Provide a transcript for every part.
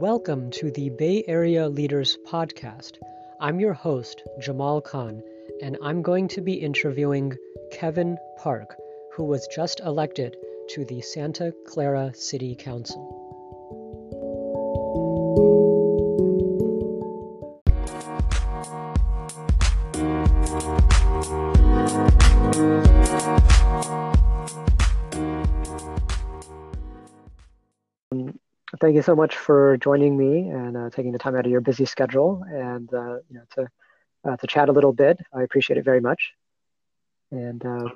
Welcome to the Bay Area Leaders Podcast. I'm your host, Jamal Khan, and I'm going to be interviewing Kevin Park, who was just elected to the Santa Clara City Council. You so much for joining me and uh, taking the time out of your busy schedule and uh, you know to uh, to chat a little bit. I appreciate it very much. And uh,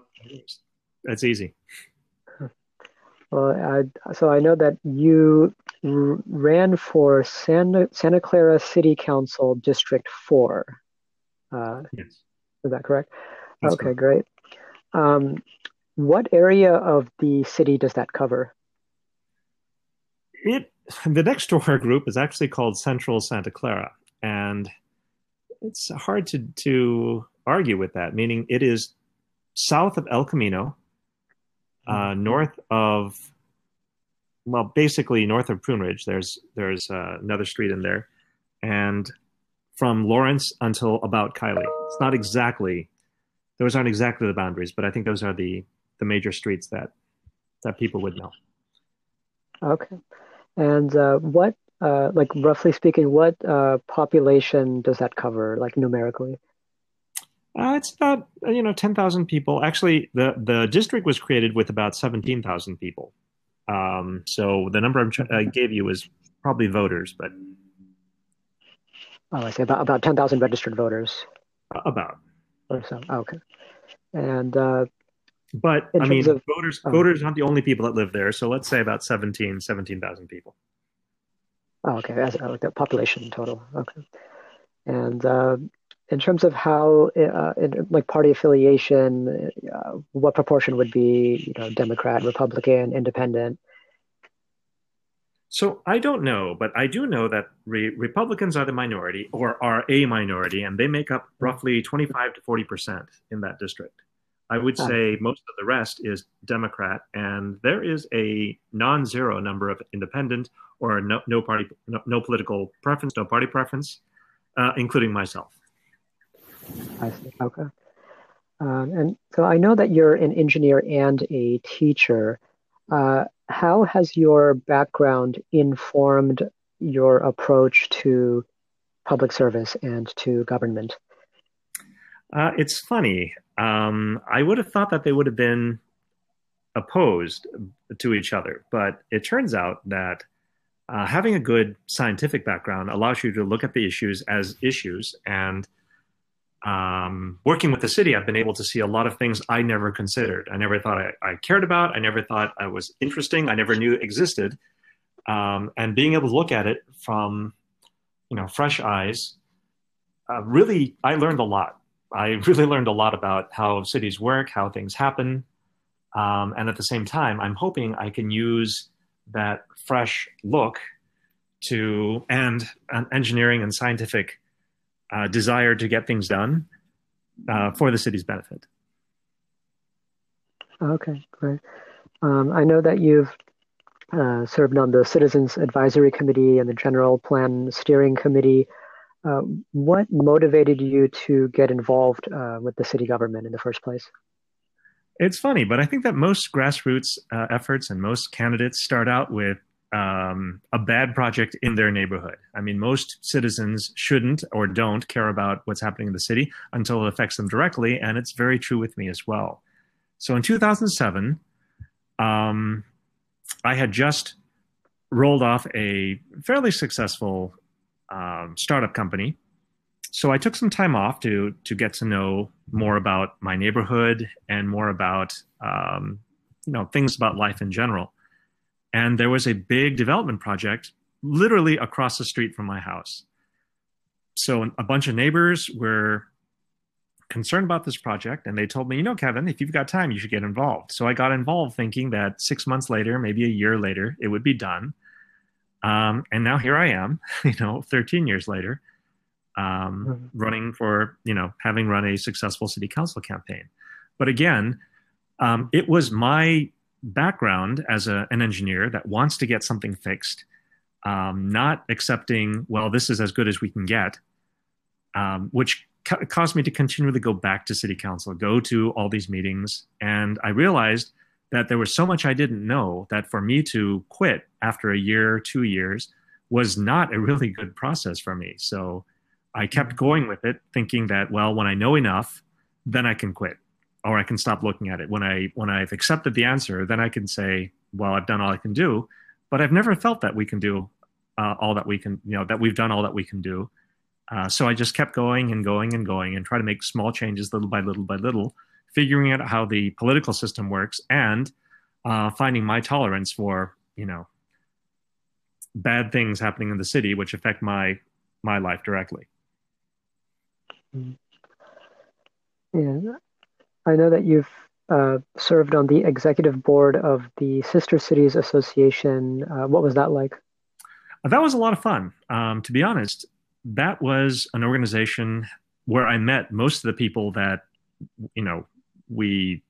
that's easy. Well, I, so I know that you r- ran for Santa Santa Clara City Council District Four. Uh, yes. Is that correct? That's okay, correct. great. Um, what area of the city does that cover? It the next door group is actually called Central Santa Clara, and it's hard to to argue with that. Meaning, it is south of El Camino, uh, mm-hmm. north of well, basically north of Pruneridge. There's there's uh, another street in there, and from Lawrence until about Kiely. It's not exactly those aren't exactly the boundaries, but I think those are the the major streets that that people would know. Okay. And uh, what, uh, like roughly speaking, what uh, population does that cover, like numerically? Uh, it's about you know ten thousand people. Actually, the the district was created with about seventeen thousand people. Um, so the number I gave you is probably voters, but oh, I see about about ten thousand registered voters. About or so. Oh, okay, and uh, but I mean, of, voters oh. voters aren't the only people that live there. So let's say about 17, 17,000 people. Oh, okay. As uh, like the population total. Okay. And uh, in terms of how, uh, in, like party affiliation, uh, what proportion would be, you know, Democrat, Republican, Independent? So I don't know, but I do know that re- Republicans are the minority or are a minority, and they make up roughly 25 to 40 percent in that district. I would say most of the rest is Democrat, and there is a non-zero number of independent or no, no party, no, no, political preference, no party preference, uh, including myself. I see. Okay. Um, and so I know that you're an engineer and a teacher. Uh, how has your background informed your approach to public service and to government? Uh, it's funny. Um, I would have thought that they would have been opposed to each other, but it turns out that uh, having a good scientific background allows you to look at the issues as issues. And um, working with the city, I've been able to see a lot of things I never considered. I never thought I, I cared about. I never thought I was interesting. I never knew existed. Um, and being able to look at it from, you know, fresh eyes, uh, really, I learned a lot I really learned a lot about how cities work, how things happen. Um, and at the same time, I'm hoping I can use that fresh look to and an engineering and scientific uh, desire to get things done uh, for the city's benefit. Okay, great. Um, I know that you've uh, served on the Citizens Advisory Committee and the General Plan Steering Committee. Uh, what motivated you to get involved uh, with the city government in the first place? It's funny, but I think that most grassroots uh, efforts and most candidates start out with um, a bad project in their neighborhood. I mean, most citizens shouldn't or don't care about what's happening in the city until it affects them directly, and it's very true with me as well. So in 2007, um, I had just rolled off a fairly successful um, startup company. So I took some time off to to get to know more about my neighborhood and more about um, you know things about life in general. And there was a big development project literally across the street from my house. So a bunch of neighbors were concerned about this project and they told me, you know, Kevin, if you've got time, you should get involved. So I got involved thinking that six months later, maybe a year later, it would be done. Um, and now here I am, you know, 13 years later, um, mm-hmm. running for, you know, having run a successful city council campaign. But again, um, it was my background as a, an engineer that wants to get something fixed um, not accepting, well, this is as good as we can get, um, which ca- caused me to continually go back to city council, go to all these meetings. And I realized that there was so much I didn't know that for me to quit after a year, two years, was not a really good process for me. So I kept mm-hmm. going with it, thinking that, well, when I know enough, then I can quit or I can stop looking at it. When I when I've accepted the answer, then I can say, well, I've done all I can do. But I've never felt that we can do uh, all that we can, you know, that we've done all that we can do. Uh, so I just kept going and going and going and try to make small changes little by little by little, figuring out how the political system works and uh, finding my tolerance for, you know, bad things happening in the city which affect my my life directly. Yeah, I know that you've uh, served on the executive board of the Sister Cities Association. Uh, what was that like? That was a lot of fun. Um, to be honest, that was an organization where I met most of the people that you know we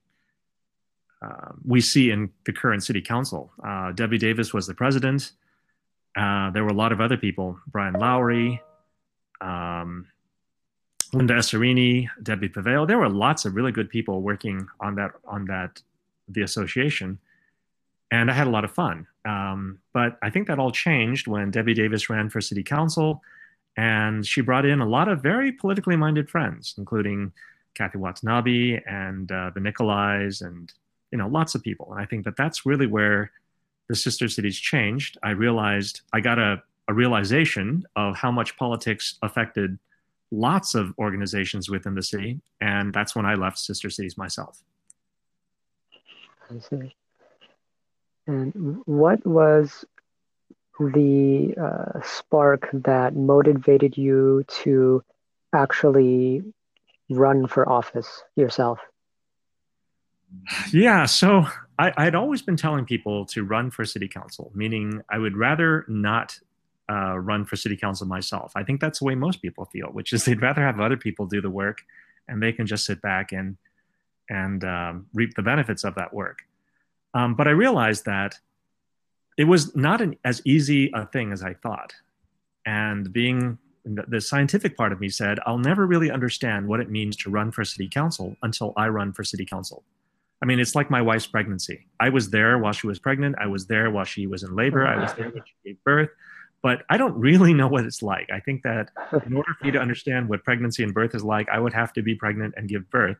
uh, we see in the current city council. Uh, Debi Davis was the president. Uh, there were a lot of other people: Brian Lowry, um, Linda Esserini, Debbie Paveo. There were lots of really good people working on that on that the association, and I had a lot of fun. Um, but I think that all changed when Debi Davis ran for city council, and she brought in a lot of very politically minded friends, including Kathy Watanabe and uh, the Nicolais, and you know lots of people. And I think that that's really where the sister cities changed. I realized I got a, a realization of how much politics affected lots of organizations within the city, and that's when I left Sister Cities myself. I see. And what was the uh, spark that motivated you to actually run for office yourself? Yeah, so I, I'd always been telling people to run for city council, meaning I would rather not uh, run for city council myself. I think that's the way most people feel, which is they'd rather have other people do the work, and they can just sit back and and um, reap the benefits of that work. Um, but I realized that it was not an, as easy a thing as I thought. And being the scientific part of me said, I'll never really understand what it means to run for city council until I run for city council. I mean, it's like my wife's pregnancy. I was there while she was pregnant. I was there while she was in labor. I was there when she gave birth. But I don't really know what it's like. I think that in order for you to understand what pregnancy and birth is like, I would have to be pregnant and give birth.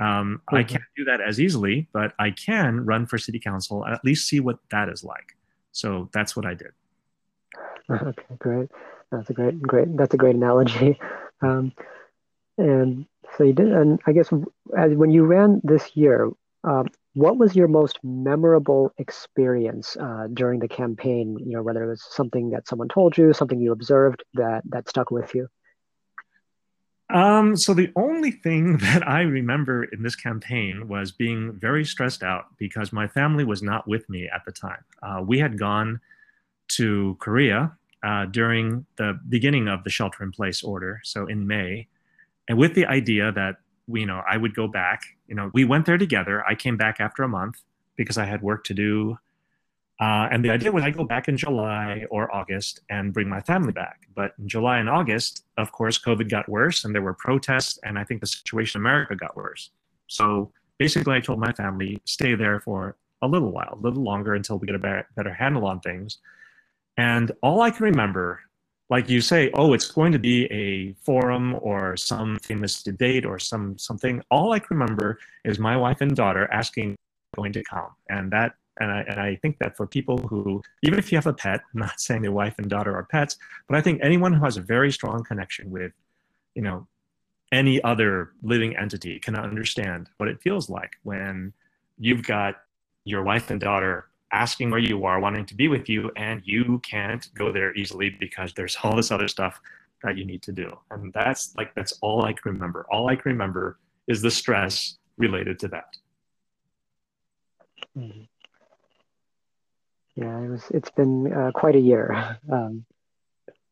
Um, mm-hmm. I can't do that as easily, but I can run for city council and at least see what that is like. So that's what I did. Okay, great. That's a great, great. That's a great analogy. Um, and so you did, and I guess as when you ran this year, um, what was your most memorable experience uh, during the campaign? You know, whether it was something that someone told you, something you observed that that stuck with you. Um, so the only thing that I remember in this campaign was being very stressed out because my family was not with me at the time. Uh, we had gone to Korea uh, during the beginning of the shelter-in-place order, so in May, and with the idea that you know I would go back. You know, we went there together. I came back after a month because I had work to do uh, and the idea was I go back in July or August and bring my family back. But in July and August, of course, COVID got worse and there were protests, and I think the situation in America got worse. So basically, I told my family, stay there for a little while, a little longer until we get a better handle on things. And all I can remember, like you say, oh, it's going to be a forum or some famous debate or some something. All I can remember is my wife and daughter asking, going to come, and that and I, and I think that for people who, even if you have a pet, I'm not saying their wife and daughter are pets, but I think anyone who has a very strong connection with, you know, any other living entity can understand what it feels like when you've got your wife and daughter asking where you are, wanting to be with you, and you can't go there easily because there's all this other stuff that you need to do. And that's like, that's all I can remember. All I can remember is the stress related to that. Mm-hmm. Yeah, it was. It's been uh, quite a year. Um,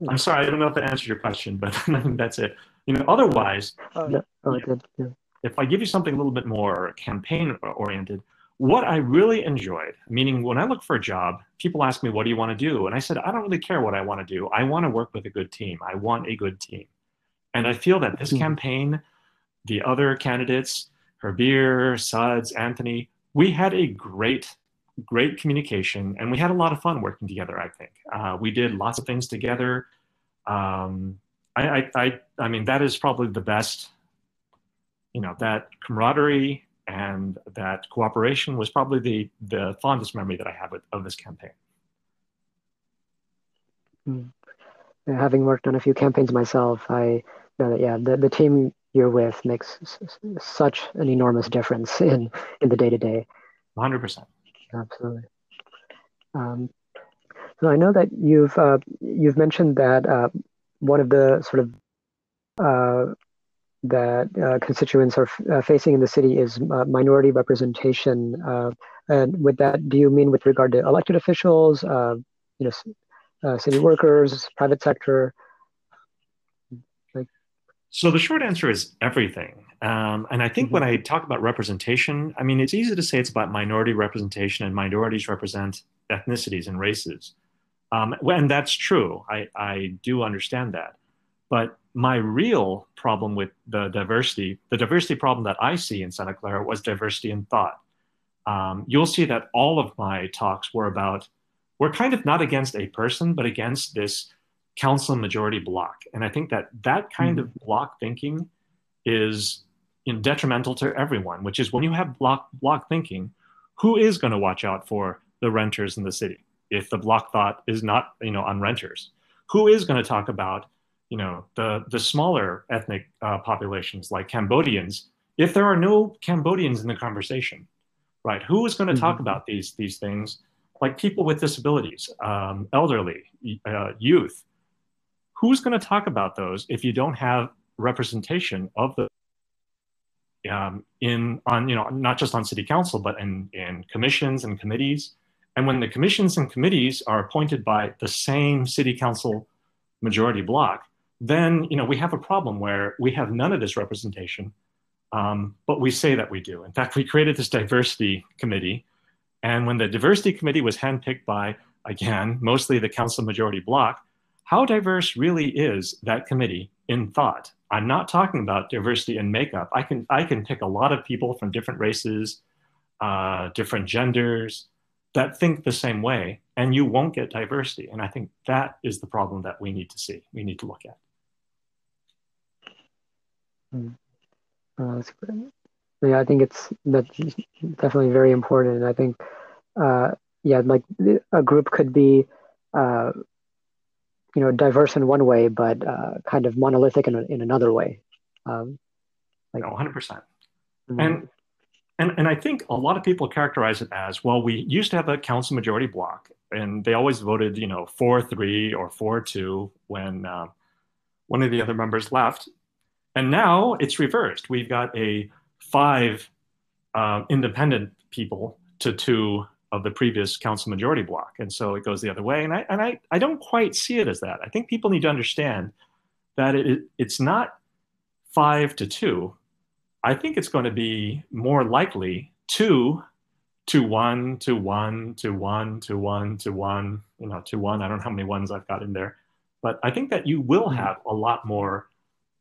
I'm sorry, I don't know if that answered your question, but that's it. You know, otherwise, oh, no. oh, did. Yeah. if I give you something a little bit more campaign oriented, what I really enjoyed, meaning when I look for a job, people ask me, What do you want to do? And I said, I don't really care what I want to do. I want to work with a good team. I want a good team. And I feel that this mm-hmm. campaign, the other candidates, Harbir, Suds, Anthony, we had a great, great communication and we had a lot of fun working together, I think. Uh, we did lots of things together. Um, I, I, I, I mean, that is probably the best, you know, that camaraderie and that cooperation was probably the, the fondest memory that I have of, of this campaign. Mm. Having worked on a few campaigns myself, I know that, yeah, the, the team you're with makes s- such an enormous difference in, in the day to day. 100%. Absolutely. Um, so I know that you've uh, you've mentioned that uh, one of the sort of uh, that uh, constituents are uh, facing in the city is uh, minority representation. Uh, and with that, do you mean with regard to elected officials, uh, you know, uh, city workers, private sector? Like, so the short answer is everything. Um, and I think mm-hmm. when I talk about representation, I mean it's easy to say it's about minority representation, and minorities represent ethnicities and races. Um, and that's true. I, I do understand that. But my real problem with the diversity, the diversity problem that I see in Santa Clara was diversity in thought. Um, you'll see that all of my talks were about, we're kind of not against a person, but against this council majority block. And I think that that kind mm-hmm. of block thinking is you know, detrimental to everyone, which is when you have block, block thinking, who is going to watch out for the renters in the city if the block thought is not you know on renters? Who is going to talk about you know the the smaller ethnic uh, populations like Cambodians, if there are no Cambodians in the conversation, right? Who is going to mm-hmm. talk about these these things? Like people with disabilities, um, elderly, uh, youth. Who's going to talk about those if you don't have representation of the um, in on you know not just on city council but in in commissions and committees and when the commissions and committees are appointed by the same city council majority block then you know we have a problem where we have none of this representation, um, but we say that we do. In fact, we created this diversity committee, and when the diversity committee was handpicked by again mostly the council majority block, how diverse really is that committee in thought? I'm not talking about diversity in makeup. I can I can pick a lot of people from different races, uh, different genders that think the same way, and you won't get diversity. And I think that is the problem that we need to see. We need to look at. Mm. Uh. Yeah, I think it's that's definitely very important. And I think, uh, yeah, like a group could be, uh, you know, diverse in one way, but uh, kind of monolithic in, in another way. Um, like, no, 100%. percent mm-hmm. And and, and I think a lot of people characterize it as well, we used to have a council majority block, and they always voted, you know, 4 3 or 4 2 when uh, one of the other members left. And now it's reversed. We've got a five uh, independent people to two of the previous council majority block. And so it goes the other way. And I, and I, I don't quite see it as that. I think people need to understand that it, it's not five to two. I think it's going to be more likely two to one to one to one to one to one, you know, to one. I don't know how many ones I've got in there. But I think that you will mm-hmm. have a lot more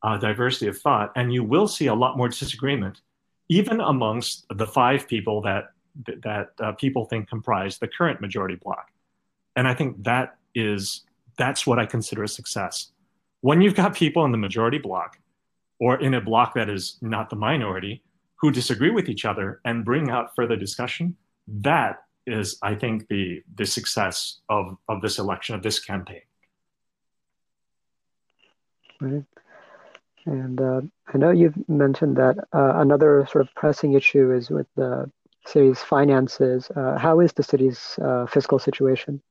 uh, diversity of thought, and you will see a lot more disagreement, even amongst the five people that that uh, people think comprise the current majority bloc. And I think that is that's what I consider a success. When you've got people in the majority bloc, or in a bloc that is not the minority, who disagree with each other and bring out further discussion, that is, I think, the the success of of this election of this campaign. Right. And uh, I know you've mentioned that uh, another sort of pressing issue is with the city's finances. Uh, how is the city's uh, fiscal situation?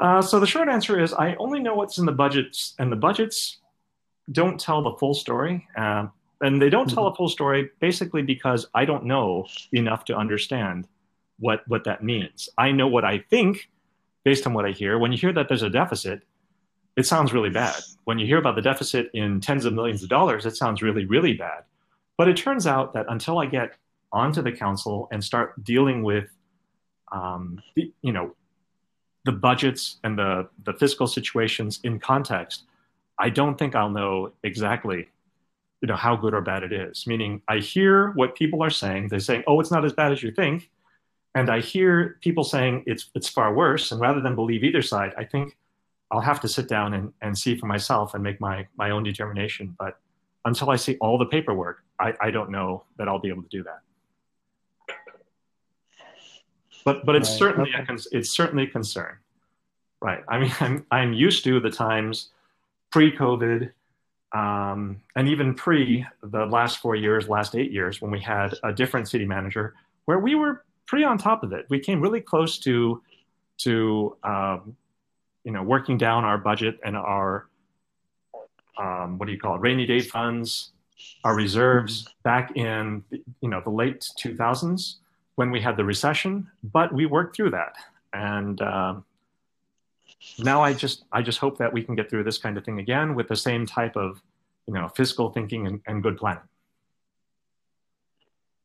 Uh, so the short answer is I only know what's in the budgets, and the budgets don't tell the full story. Um, and they don't tell mm-hmm. a full story basically because I don't know enough to understand what what that means. I know what I think based on what I hear. When you hear that there's a deficit, it sounds really bad. When you hear about the deficit in tens of millions of dollars, it sounds really, really bad. But it turns out that until I get onto the council and start dealing with, um, the, you know, the budgets and the, the fiscal situations in context, I don't think I'll know exactly, you know, how good or bad it is. Meaning, I hear what people are saying. They're saying, "Oh, it's not as bad as you think," and I hear people saying it's it's far worse. And rather than believe either side, I think I'll have to sit down and, and see for myself and make my my own determination. But until I see all the paperwork, I, I don't know that I'll be able to do that. But but it's right. certainly okay. a it's certainly a concern, right? I mean, I'm I'm used to the times pre-COVID, um, and even pre the last four years, last eight years, when we had a different city manager, where we were pretty on top of it. We came really close to to um, you know working down our budget and our um, what do you call it rainy day funds our reserves back in you know the late 2000s when we had the recession but we worked through that and um, now i just i just hope that we can get through this kind of thing again with the same type of you know fiscal thinking and, and good planning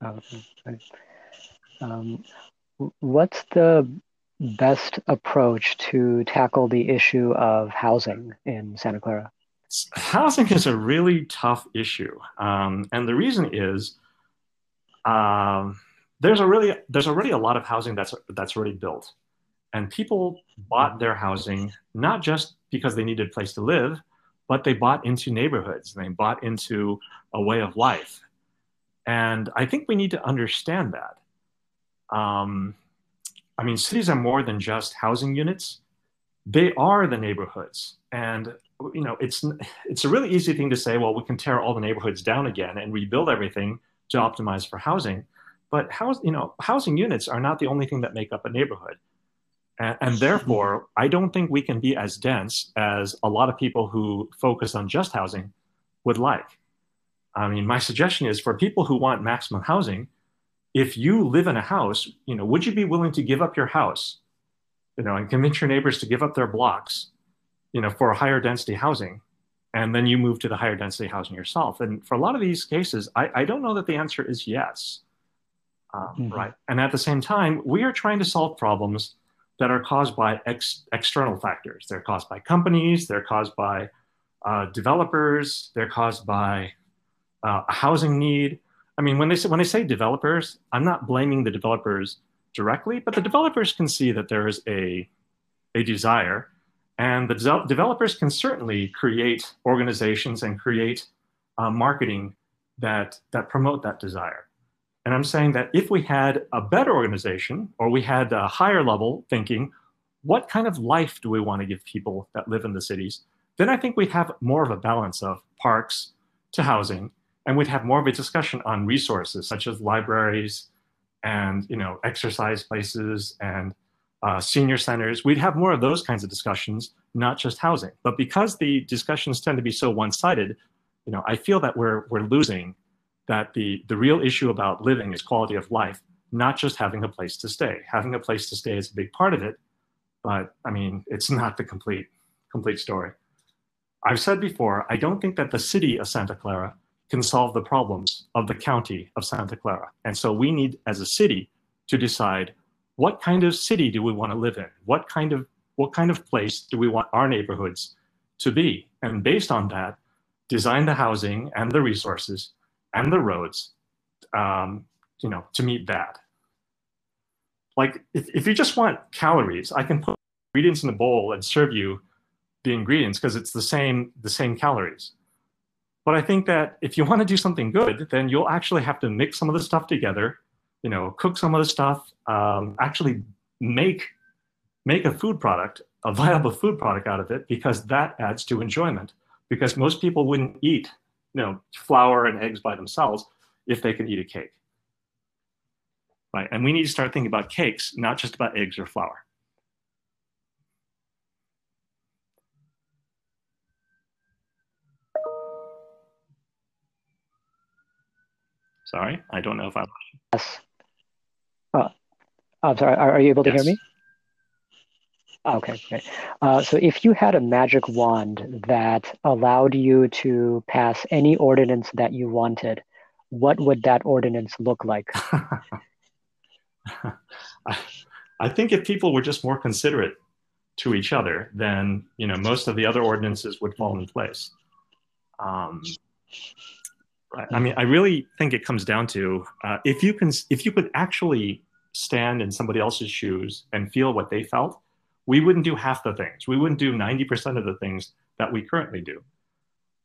okay. Um, what's the best approach to tackle the issue of housing in Santa Clara? Housing is a really tough issue, um, and the reason is um, there's a really there's already a lot of housing that's that's already built, and people bought their housing not just because they needed a place to live, but they bought into neighborhoods. They bought into a way of life, and I think we need to understand that. Um, I mean, cities are more than just housing units. They are the neighborhoods. And you know, it's it's a really easy thing to say, well, we can tear all the neighborhoods down again and rebuild everything to optimize for housing. But house, you know, housing units are not the only thing that make up a neighborhood. And, and therefore, I don't think we can be as dense as a lot of people who focus on just housing would like. I mean, my suggestion is for people who want maximum housing, if you live in a house, you know, would you be willing to give up your house, you know, and convince your neighbors to give up their blocks, you know, for higher density housing? And then you move to the higher density housing yourself. And for a lot of these cases, I, I don't know that the answer is yes. Um, mm-hmm. Right. And at the same time, we are trying to solve problems that are caused by ex- external factors. They're caused by companies, they're caused by uh, developers, they're caused by uh, a housing need. I mean, when they say when they say developers, I'm not blaming the developers directly, but the developers can see that there is a a desire, and the de- developers can certainly create organizations and create uh, marketing that that promote that desire. And I'm saying that if we had a better organization or we had a higher level thinking, what kind of life do we want to give people that live in the cities? Then I think we have more of a balance of parks to housing and we'd have more of a discussion on resources such as libraries and you know exercise places and uh, senior centers. We'd have more of those kinds of discussions, not just housing. But because the discussions tend to be so one-sided, you know, I feel that we're we're losing that the the real issue about living is quality of life, not just having a place to stay. Having a place to stay is a big part of it, but I mean, it's not the complete complete story. I've said before, I don't think that the city of Santa Clara can solve the problems of the county of Santa Clara. And so we need, as a city, to decide what kind of city do we want to live in? What kind of what kind of place do we want our neighborhoods to be? And based on that, design the housing and the resources and the roads, um, you know, to meet that. Like if, if you just want calories, I can put ingredients in a bowl and serve you the ingredients because it's the same the same calories. But I think that if you want to do something good, then you'll actually have to mix some of the stuff together, you know, cook some of the stuff, um, actually make make a food product, a viable food product out of it, because that adds to enjoyment. Because most people wouldn't eat, you know, flour and eggs by themselves if they can eat a cake. Right? And we need to start thinking about cakes, not just about eggs or flour. Sorry, I don't know if I'm. Yes. Uh, I'm sorry. Are, are you able to yes. hear me? Okay, great. Uh, so if you had a magic wand that allowed you to pass any ordinance that you wanted, what would that ordinance look like? I think if people were just more considerate to each other, then you know most of the other ordinances would fall in place. Um, I mean, I really think it comes down to uh, if you can, if you could actually stand in somebody else's shoes and feel what they felt, we wouldn't do half the things. We wouldn't do 90% of the things that we currently do.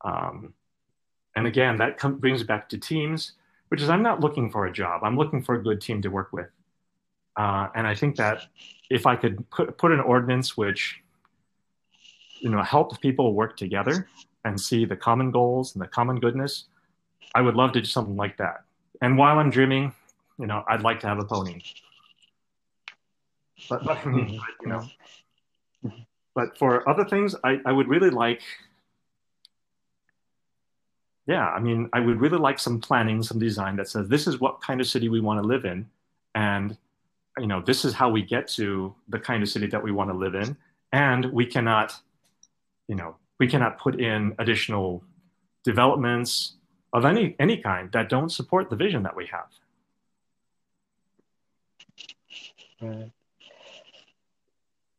Um, and again, that com- brings back to teams, which is I'm not looking for a job. I'm looking for a good team to work with. Uh, and I think that if I could put, put an ordinance which, you know, helps people work together and see the common goals and the common goodness, I would love to do something like that. And while I'm dreaming, you know, I'd like to have a pony. But, mm-hmm. but you know, but for other things, I, I would really like, yeah, I mean, I would really like some planning, some design that says this is what kind of city we want to live in. And, you know, this is how we get to the kind of city that we want to live in. And we cannot, you know, we cannot put in additional developments of any any kind that don't support the vision that we have. Right.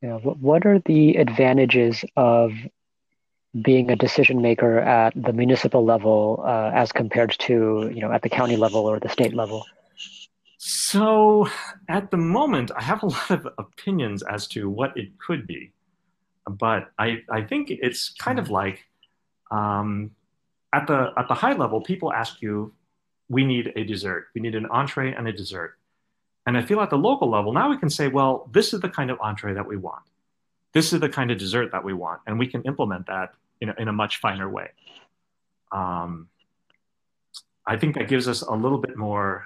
Yeah. What are the advantages of being a decision maker at the municipal level uh, as compared to you know at the county level or the state level? So at the moment, I have a lot of opinions as to what it could be, but I I think it's kind of like um, at the at the high level, people ask you, "We need a dessert. We need an entree and a dessert." And I feel at the local level, now we can say, well, this is the kind of entree that we want. This is the kind of dessert that we want. And we can implement that in a, in a much finer way. Um, I think that gives us a little bit more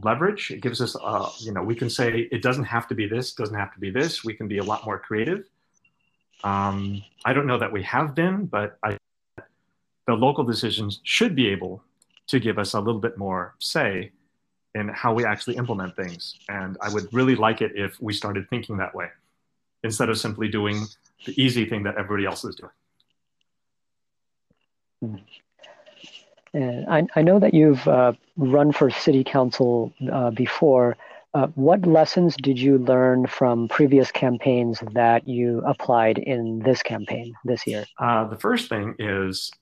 leverage. It gives us, uh, you know, we can say it doesn't have to be this, doesn't have to be this. We can be a lot more creative. Um, I don't know that we have been, but I, the local decisions should be able to give us a little bit more say in how we actually implement things. And I would really like it if we started thinking that way instead of simply doing the easy thing that everybody else is doing. And I, I know that you've uh, run for city council uh, before. Uh, what lessons did you learn from previous campaigns that you applied in this campaign this year? Uh, the first thing is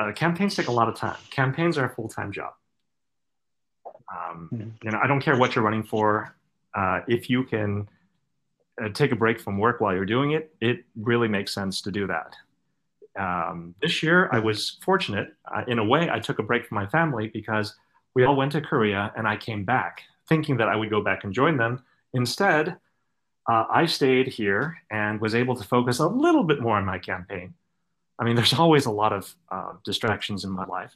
uh, campaigns take a lot of time. Campaigns are a full time job. Um, mm-hmm. You know, I don't care what you're running for. Uh, if you can uh, take a break from work while you're doing it, it really makes sense to do that. Um, this year, I was fortunate. Uh, in a way, I took a break from my family because we all went to Korea and I came back thinking that I would go back and join them. Instead, uh, I stayed here and was able to focus a little bit more on my campaign. I mean, there's always a lot of uh, distractions in my life.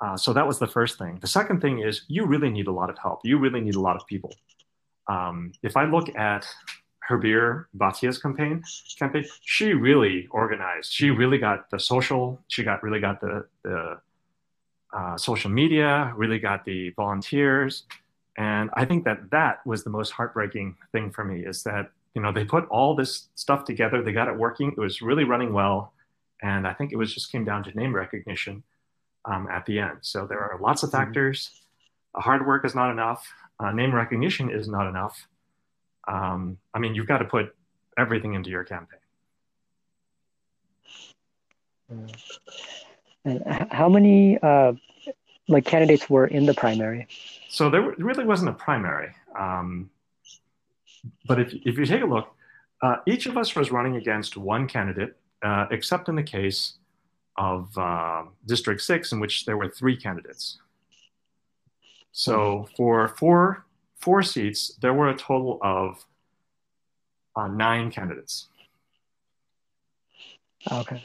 Uh, so that was the first thing. The second thing is you really need a lot of help. You really need a lot of people. Um, if I look at Harbir Bhatia's campaign, campaign, she really organized. She really got the social. She got really got the the uh, social media. Really got the volunteers, and I think that that was the most heartbreaking thing for me. Is that you know they put all this stuff together. They got it working. It was really running well, and I think it was just came down to name recognition um, at the end. So there are lots of mm-hmm. factors. Mm-hmm. Hard work is not enough. Uh, name recognition is not enough. Um, I mean, you've got to put everything into your campaign. And how many uh, like candidates were in the primary? So there really wasn't a primary. Um, but if, if you take a look, uh, each of us was running against one candidate, uh, except in the case of uh, District 6, in which there were three candidates. So for four, four seats, there were a total of uh, nine candidates. Okay.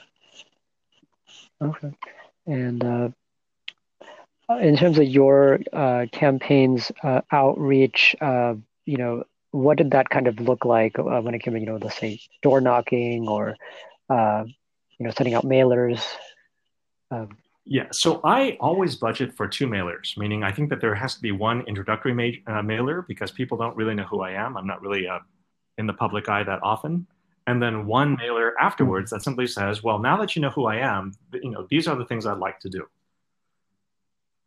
Okay. And uh, in terms of your uh, campaign's uh, outreach, uh, you know, what did that kind of look like uh, when it came to, you know, let's say door knocking or you know, sending out mailers? Um, yeah, so I always budget for two mailers, meaning I think that there has to be one introductory ma- uh, mailer because people don't really know who I am. I'm not really uh, in the public eye that often. And then one mailer afterwards that simply says, well, now that you know who I am, you know, these are the things I'd like to do.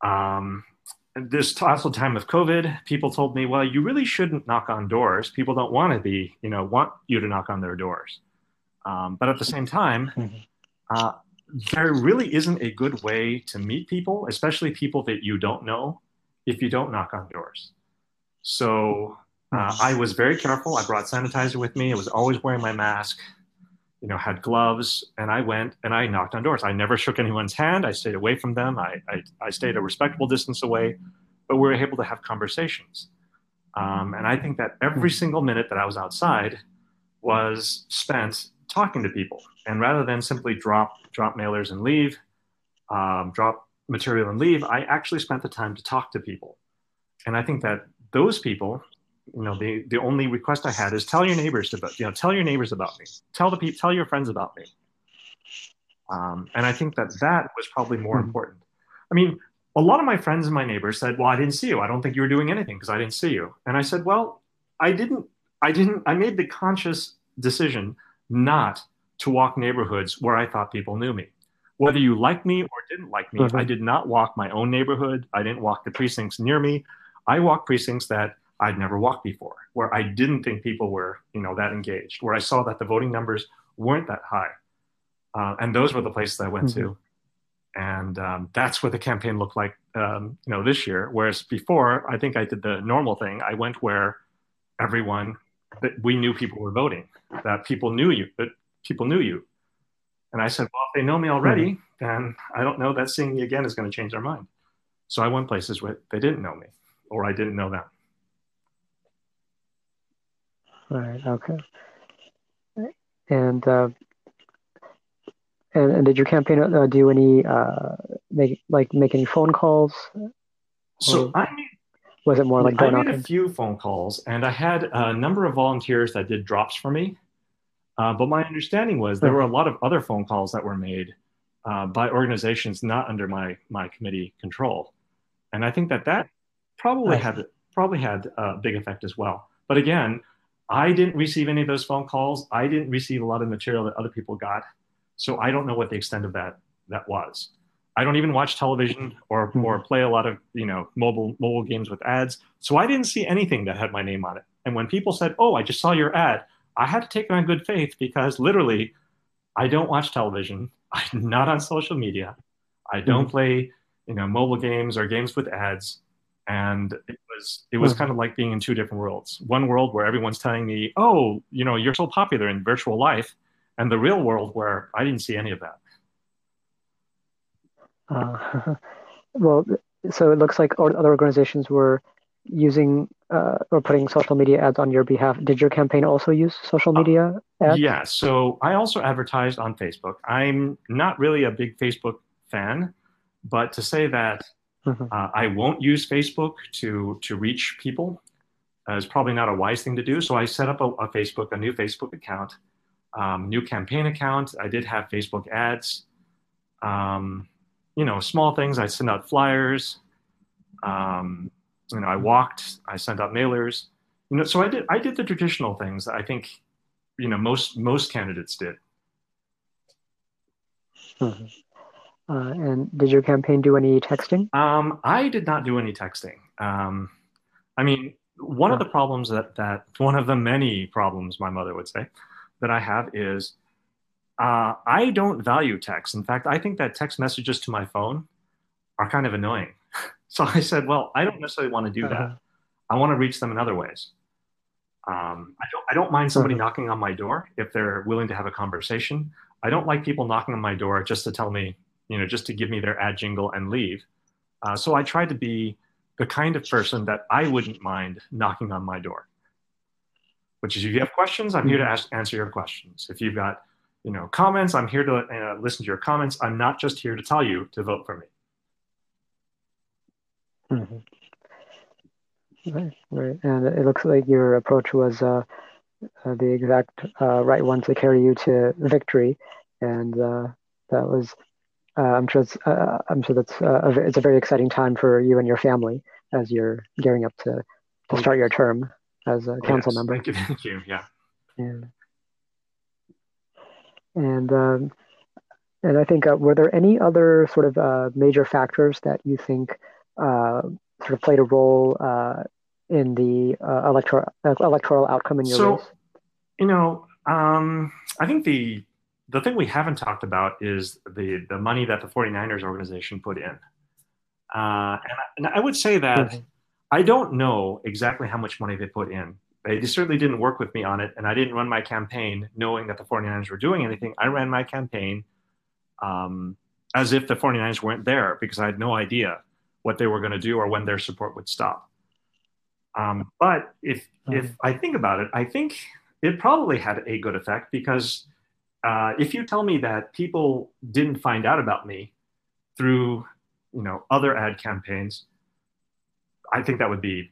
Um, this also time of COVID, people told me, well, you really shouldn't knock on doors. People don't want to be, you know, want you to knock on their doors. Um, but at the same time, mm-hmm. uh, there really isn't a good way to meet people, especially people that you don't know, if you don't knock on doors. So uh, I was very careful. I brought sanitizer with me. I was always wearing my mask, you know, had gloves, and I went and I knocked on doors. I never shook anyone's hand. I stayed away from them. I, I, I stayed a respectable distance away, but we were able to have conversations. Um, and I think that every single minute that I was outside was spent talking to people. And rather than simply drop drop mailers and leave, um, drop material and leave, I actually spent the time to talk to people. And I think that those people, you know, the, the only request I had is tell your neighbors about, you know, tell your neighbors about me, tell the people, tell your friends about me. Um, and I think that that was probably more mm-hmm. important. I mean, a lot of my friends and my neighbors said, well, I didn't see you. I don't think you were doing anything because I didn't see you. And I said, well, I didn't, I didn't, I made the conscious decision not to walk neighborhoods where I thought people knew me. Whether you liked me or didn't like me, mm-hmm. I did not walk my own neighborhood. I didn't walk the precincts near me. I walked precincts that I'd never walked before, where I didn't think people were, you know, that engaged, where I saw that the voting numbers weren't that high. Uh, and those were the places I went mm-hmm. to. And um, that's what the campaign looked like, um, you know, this year. Whereas before, I think I did the normal thing. I went where everyone that we knew people were voting, that people knew you, that people knew you. And I said, well, if they know me already, mm-hmm. then I don't know that seeing me again is going to change their mind. So I went places where they didn't know me or I didn't know them. Right. Okay. And uh, and, and did your campaign uh, do any uh, make like make any phone calls? So I made, was it more like I made a few phone calls, and I had a number of volunteers that did drops for me. Uh, but my understanding was there were a lot of other phone calls that were made uh, by organizations not under my my committee control, and I think that that probably had probably had a big effect as well. But again, I didn't receive any of those phone calls. I didn't receive a lot of material that other people got, so I don't know what the extent of that that was. I don't even watch television or mm-hmm. or play a lot of you know mobile mobile games with ads, so I didn't see anything that had my name on it. And when people said, "Oh, I just saw your ad," I had to take it on good faith because literally, I don't watch television. I'm not on social media. I don't mm-hmm. play you know mobile games or games with ads and it was it was hmm. kind of like being in two different worlds one world where everyone's telling me oh you know you're so popular in virtual life and the real world where i didn't see any of that uh, well so it looks like other organizations were using uh, or putting social media ads on your behalf did your campaign also use social media uh, ads yeah so i also advertised on facebook i'm not really a big facebook fan but to say that Mm-hmm. Uh, I won't use Facebook to to reach people. Uh, it's probably not a wise thing to do. So I set up a, a Facebook, a new Facebook account, um, new campaign account. I did have Facebook ads. Um, you know, small things. I send out flyers. Um, you know, I walked. I sent out mailers. You know, so I did. I did the traditional things. I think, you know, most most candidates did. Mm-hmm. Uh, and did your campaign do any texting? Um, I did not do any texting. Um, I mean, one of the problems that that one of the many problems my mother would say that I have is uh, I don't value text. In fact, I think that text messages to my phone are kind of annoying. so I said, well, I don't necessarily want to do uh-huh. that. I want to reach them in other ways. Um, I don't I don't mind somebody uh-huh. knocking on my door if they're willing to have a conversation. I don't like people knocking on my door just to tell me you know, just to give me their ad jingle and leave. Uh, so I try to be the kind of person that I wouldn't mind knocking on my door. Which is, if you have questions, I'm here to ask, answer your questions. If you've got, you know, comments, I'm here to uh, listen to your comments. I'm not just here to tell you to vote for me. Mm-hmm. Right, right. And it looks like your approach was uh, uh, the exact uh, right one to carry you to victory, and uh, that was uh, I'm sure it's, uh, I'm sure that's a, it's a very exciting time for you and your family as you're gearing up to, to start your term as a council yes, member. Thank you, thank you. Yeah. And, and um, And I think, uh, were there any other sort of uh, major factors that you think uh, sort of played a role uh, in the uh, electoral electoral outcome in your so, race? You know, um, I think the the thing we haven't talked about is the the money that the 49ers organization put in. Uh, and, I, and, I, would say that mm-hmm. I don't know exactly how much money they put in. They certainly didn't work with me on it, and I didn't run my campaign knowing that the 49ers were doing anything. I ran my campaign um, as if the 49ers weren't there because I had no idea what they were going to do or when their support would stop. Um, but if if I think about it, I think it probably had a good effect because uh, if you tell me that people didn't find out about me through you know other ad campaigns, I think that would be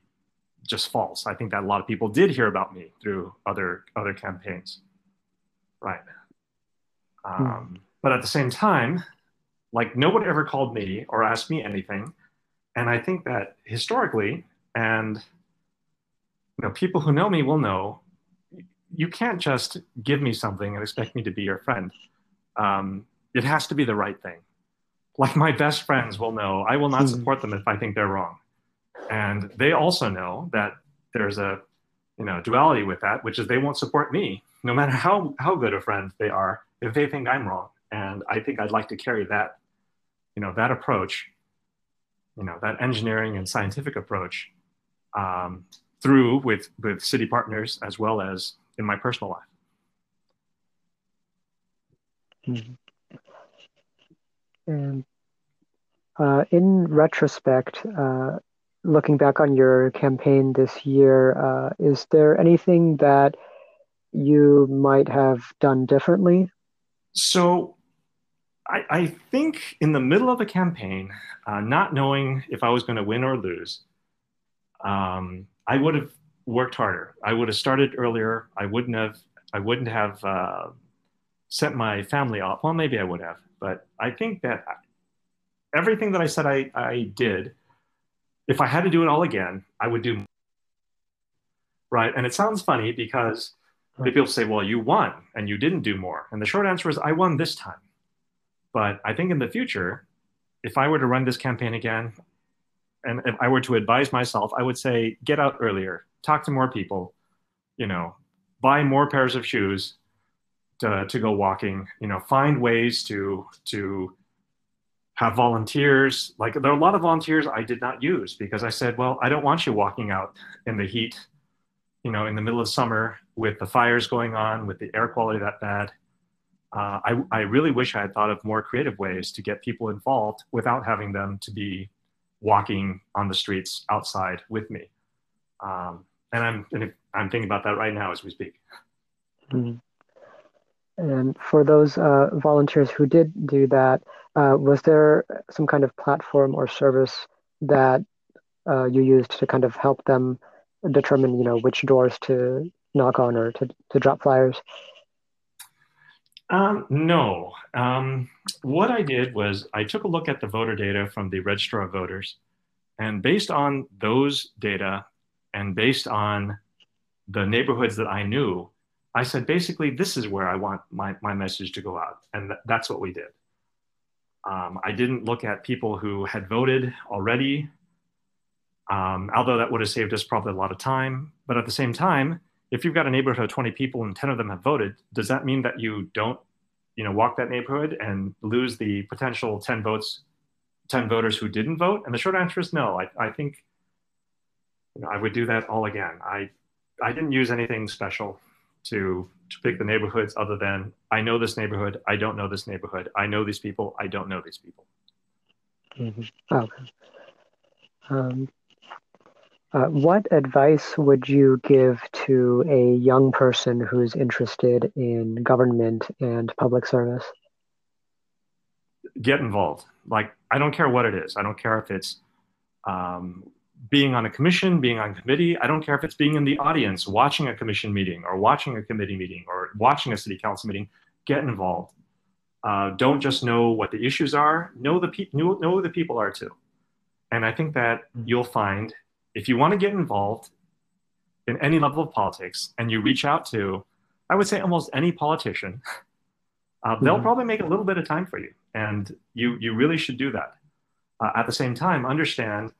just false. I think that a lot of people did hear about me through other other campaigns, right? Hmm. Um, but at the same time, like no one ever called me or asked me anything, and I think that historically, and you know, people who know me will know, you can't just give me something and expect me to be your friend. Um, it has to be the right thing. Like my best friends will know, I will not hmm. support them if I think they're wrong, and they also know that there's a you know duality with that, which is they won't support me no matter how how good a friend they are if they think I'm wrong. And I think I'd like to carry that you know that approach you know that engineering and scientific approach um, through with with city partners as well as in my personal life. Mm-hmm. And uh, in retrospect, uh, looking back on your campaign this year, uh, is there anything that you might have done differently? So I, I think in the middle of the campaign, uh, not knowing if I was going to win or lose, um, I would have worked harder. I would have started earlier. I wouldn't have. I wouldn't have uh, sent my family off. Well, maybe I would have, but I think that everything that I said I, I did, if I had to do it all again, I would do. Right, and it sounds funny because people say, "Well, you won and you didn't do more," and the short answer is, I won this time. But I think in the future, if I were to run this campaign again, and if I were to advise myself, I would say get out earlier, talk to more people, you know, buy more pairs of shoes to, to go walking, you know, find ways to to have volunteers. Like there are a lot of volunteers I did not use because I said, well, I don't want you walking out in the heat, you know, in the middle of summer with the fires going on, with the air quality that bad uh, I, I really wish I had thought of more creative ways to get people involved without having them to be walking on the streets outside with me. Um, and I'm and I'm thinking about that right now as we speak. Mm-hmm. And for those uh, volunteers who did do that, uh, was there some kind of platform or service that uh, you used to kind of help them determine, you know, which doors to knock on or to, to drop flyers? Um, no. Um, what I did was I took a look at the voter data from the Register of Voters, and based on those data and based on the neighborhoods that I knew, I said basically this is where I want my, my message to go out, and th- that's what we did. Um, I didn't look at people who had voted already, um, although that would have saved us probably a lot of time. But at the same time, if you've got a neighborhood of 20 people and 10 of them have voted, does that mean that you don't, you know, walk that neighborhood and lose the potential 10 votes, 10 voters who didn't vote? And the short answer is no. I, I think you know, I would do that all again. I, I didn't use anything special to, to pick the neighborhoods other than I know this neighborhood, I don't know this neighborhood, I know these people, I don't know these people. Mm-hmm. Okay. Um, uh, what advice would you give to a young person who's interested in government and public service? Get involved. Like, I don't care what it is. I don't care if it's um, being on a commission, being on committee. I don't care if it's being in the audience, watching a commission meeting, or watching a committee meeting, or watching a city council meeting. Get involved. Uh, don't just know what the issues are. Know the pe- know, know who the people are too. And I think that mm-hmm. you'll find if you want to get involved in any level of politics and you reach out to, I would say almost any politician, uh, they'll mm-hmm. probably make a little bit of time for you, and you you really should do that. Uh, at the same time, understand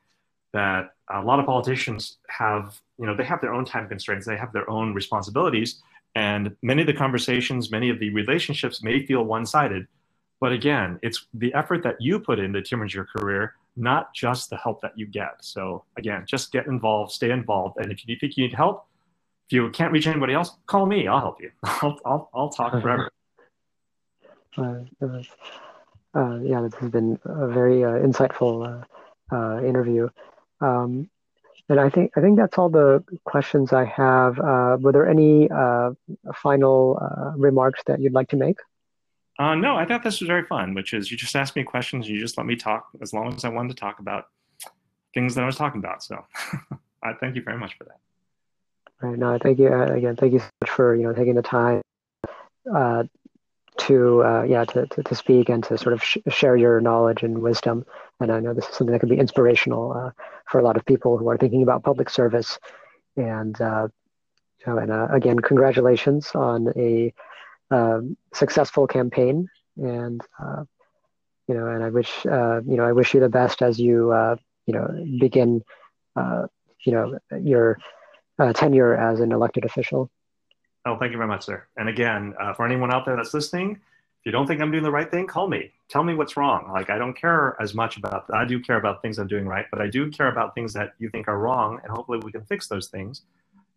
that a lot of politicians have you know they have their own time constraints, they have their own responsibilities, and many of the conversations, many of the relationships may feel one-sided. But again, it's the effort that you put in that determines your career, not just the help that you get. So again, just get involved, stay involved, and if you think you need help, if you can't reach anybody else, call me. I'll help you. I'll I'll, I'll talk forever. Uh, uh, yeah, this has been a very uh, insightful uh, uh, interview. Um, and I think I think that's all the questions I have. Uh, were there any final remarks that you'd like to make? no, I thought this was very fun. Which is, you just asked me questions, and you just let me talk as long as I wanted to talk about things that I was talking about. So, I thank you very much for that. Right. No, thank you again. Thank you so much for you know taking the time uh, to uh, yeah to, to, to, speak and to sort of sh- share your knowledge and wisdom. And I know this is something that can be inspirational uh, for a lot of people who are thinking about public service. And uh, you know, and uh, again, congratulations on a um, successful campaign. And uh, you know, and I wish uh, you know I wish you the best as you you know begin you know your tenure as an elected official. Oh, thank you very much, sir. And again, uh, for anyone out there that's listening, if you don't think I'm doing the right thing, call me. Tell me what's wrong. Like I don't care as much about. I do care about things I'm doing right, but I do care about things that you think are wrong, and hopefully we can fix those things.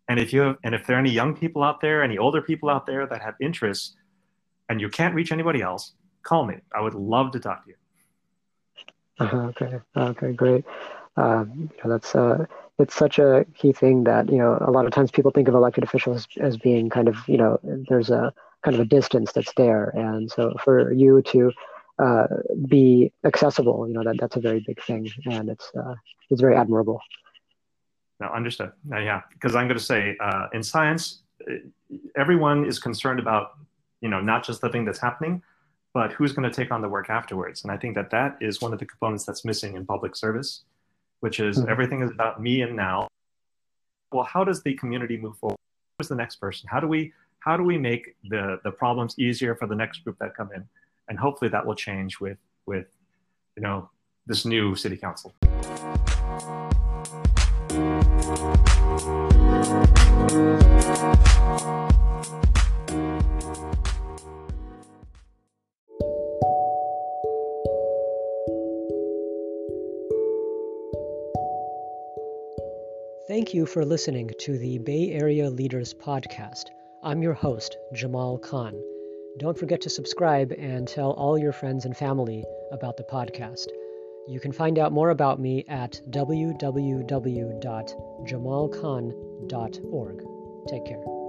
And if you have, and if there are any young people out there, any older people out there that have interests, and you can't reach anybody else, call me. I would love to talk to you. Uh-huh, okay. Okay. Great. Know, that's uh, it's such a key thing that you know a lot of times people think of elected officials as being kind of you know there's a kind of a distance that's there. And so for you to uh, be accessible you know that that's a very big thing. And it's uh, it's very admirable. No understood. Uh, yeah because i'm going to say in science uh, everyone is concerned about you know not just the thing that's happening but who's going to take on the work afterwards. And i think that that is one of the components that's missing in public service which is mm-hmm. everything is about me and now. Well, how does the community move forward? Who's the next person? How do we how do we make the the problems easier for the next group that come in? And hopefully that will change with with you know this new city council. Thank you for listening to the Bay Area Leaders Podcast. I'm your host, Jamal Khan. Don't forget to subscribe and tell all your friends and family about the podcast. You can find out more about me at www.jamalkhan.org. Take care.